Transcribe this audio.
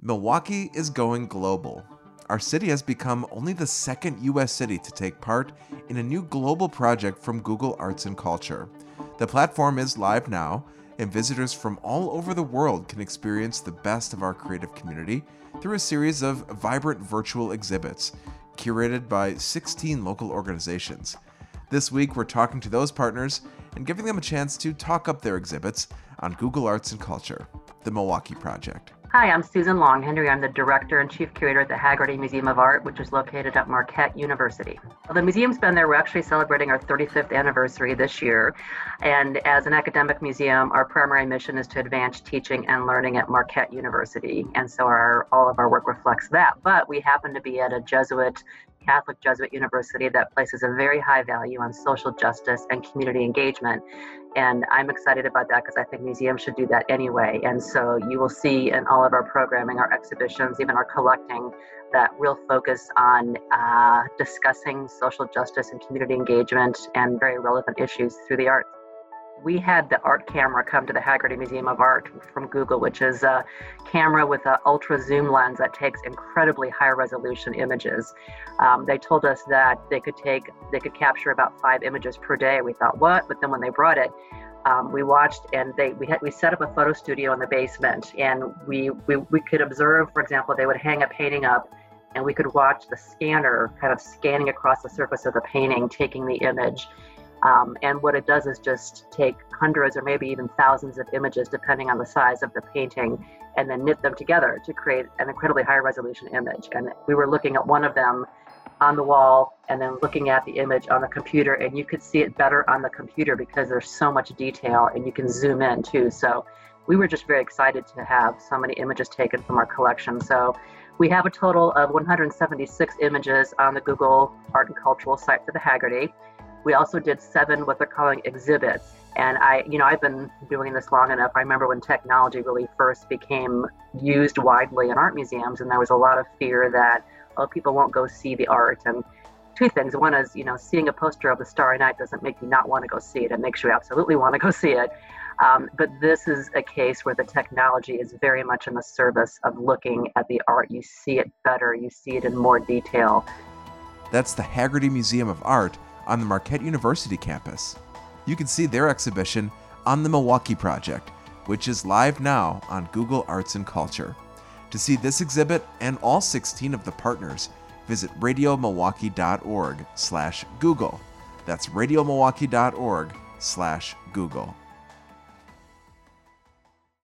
Milwaukee is going global. Our city has become only the second U.S. city to take part in a new global project from Google Arts and Culture. The platform is live now, and visitors from all over the world can experience the best of our creative community through a series of vibrant virtual exhibits curated by 16 local organizations. This week, we're talking to those partners and giving them a chance to talk up their exhibits on Google Arts and Culture, the Milwaukee Project. Hi, I'm Susan Longhenry. I'm the Director and Chief Curator at the Haggerty Museum of Art, which is located at Marquette University. Well, the museum's been there. We're actually celebrating our 35th anniversary this year. And as an academic museum, our primary mission is to advance teaching and learning at Marquette University. And so our, all of our work reflects that. But we happen to be at a Jesuit Catholic Jesuit university that places a very high value on social justice and community engagement. And I'm excited about that because I think museums should do that anyway. And so you will see in all of our programming, our exhibitions, even our collecting, that real focus on uh, discussing social justice and community engagement and very relevant issues through the arts we had the art camera come to the Haggerty Museum of Art from Google, which is a camera with an ultra zoom lens that takes incredibly high resolution images. Um, they told us that they could take, they could capture about five images per day. We thought, what? But then when they brought it, um, we watched and they we had we set up a photo studio in the basement and we, we we could observe, for example, they would hang a painting up and we could watch the scanner kind of scanning across the surface of the painting, taking the image. Um, and what it does is just take hundreds or maybe even thousands of images, depending on the size of the painting, and then knit them together to create an incredibly high resolution image. And we were looking at one of them on the wall and then looking at the image on the computer, and you could see it better on the computer because there's so much detail and you can zoom in too. So we were just very excited to have so many images taken from our collection. So we have a total of 176 images on the Google Art and Cultural site for the Haggerty. We also did seven what they're calling exhibits. And I, you know, I've been doing this long enough. I remember when technology really first became used widely in art museums, and there was a lot of fear that, oh, people won't go see the art. And two things. One is, you know, seeing a poster of the Starry Night doesn't make you not want to go see it. It makes you absolutely want to go see it. Um, but this is a case where the technology is very much in the service of looking at the art. You see it better, you see it in more detail. That's the Haggerty Museum of Art on the Marquette University campus. You can see their exhibition on the Milwaukee Project, which is live now on Google Arts and Culture. To see this exhibit and all 16 of the partners, visit radiomilwaukee.org slash Google. That's radiomilwaukee.org slash Google.